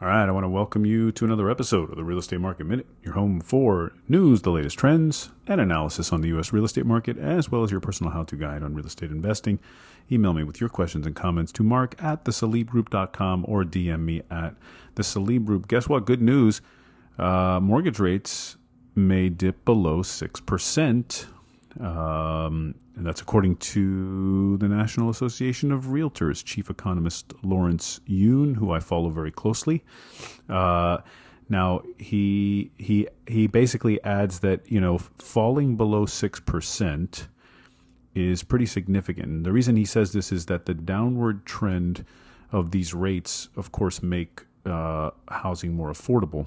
All right, I want to welcome you to another episode of the Real Estate Market Minute, your home for news, the latest trends, and analysis on the U.S. real estate market, as well as your personal how to guide on real estate investing. Email me with your questions and comments to mark at thesalibgroup.com or DM me at the Salib Group. Guess what? Good news. Uh, mortgage rates may dip below 6%. Um, and that's according to the National Association of Realtors chief economist Lawrence Yun, who I follow very closely. Uh, now he he he basically adds that you know falling below six percent is pretty significant. And the reason he says this is that the downward trend of these rates, of course, make uh, housing more affordable.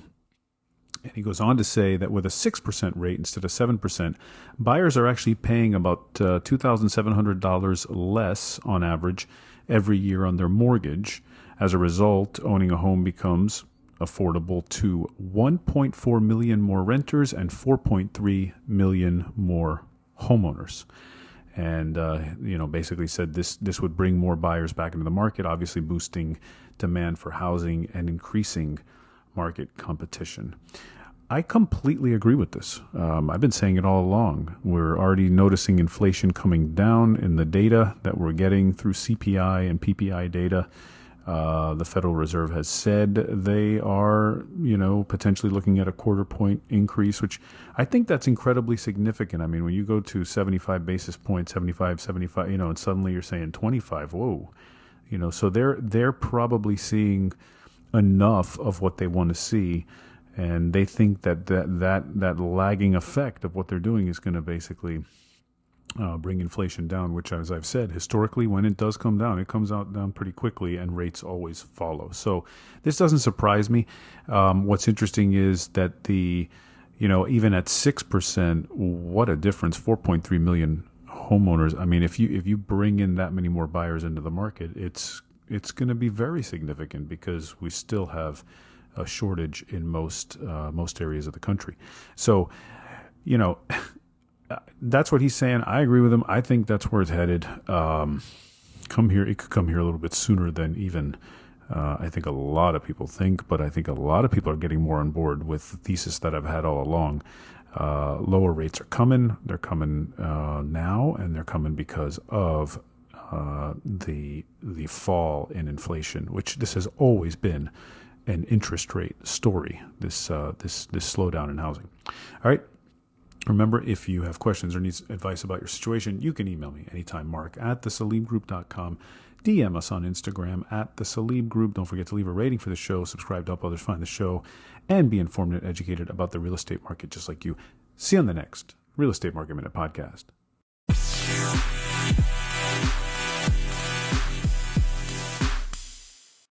And he goes on to say that with a 6% rate instead of 7%, buyers are actually paying about uh, $2,700 less on average every year on their mortgage. As a result, owning a home becomes affordable to 1.4 million more renters and 4.3 million more homeowners. And uh, you know, basically said this this would bring more buyers back into the market, obviously boosting demand for housing and increasing market competition. I completely agree with this. Um, I've been saying it all along. We're already noticing inflation coming down in the data that we're getting through CPI and PPI data. Uh, the Federal Reserve has said they are, you know, potentially looking at a quarter point increase, which I think that's incredibly significant. I mean, when you go to 75 basis points, 75, 75, you know, and suddenly you're saying 25, whoa, you know, so they're they're probably seeing enough of what they want to see and they think that that that, that lagging effect of what they're doing is going to basically uh, bring inflation down, which, as I've said, historically, when it does come down, it comes out down pretty quickly, and rates always follow. So this doesn't surprise me. Um, what's interesting is that the, you know, even at six percent, what a difference! Four point three million homeowners. I mean, if you if you bring in that many more buyers into the market, it's it's going to be very significant because we still have a shortage in most uh, most areas of the country. So, you know, that's what he's saying. I agree with him. I think that's where it's headed. Um, come here, it could come here a little bit sooner than even. Uh, I think a lot of people think, but I think a lot of people are getting more on board with the thesis that I've had all along. Uh, lower rates are coming. They're coming uh, now, and they're coming because of uh, the the fall in inflation, which this has always been an interest rate story. This uh, this this slowdown in housing. All right. Remember, if you have questions or need advice about your situation, you can email me anytime, mark at thesalibgroup.com. DM us on Instagram at the Salib Group. Don't forget to leave a rating for the show, subscribe to help others find the show, and be informed and educated about the real estate market just like you. See you on the next Real Estate Market Minute podcast.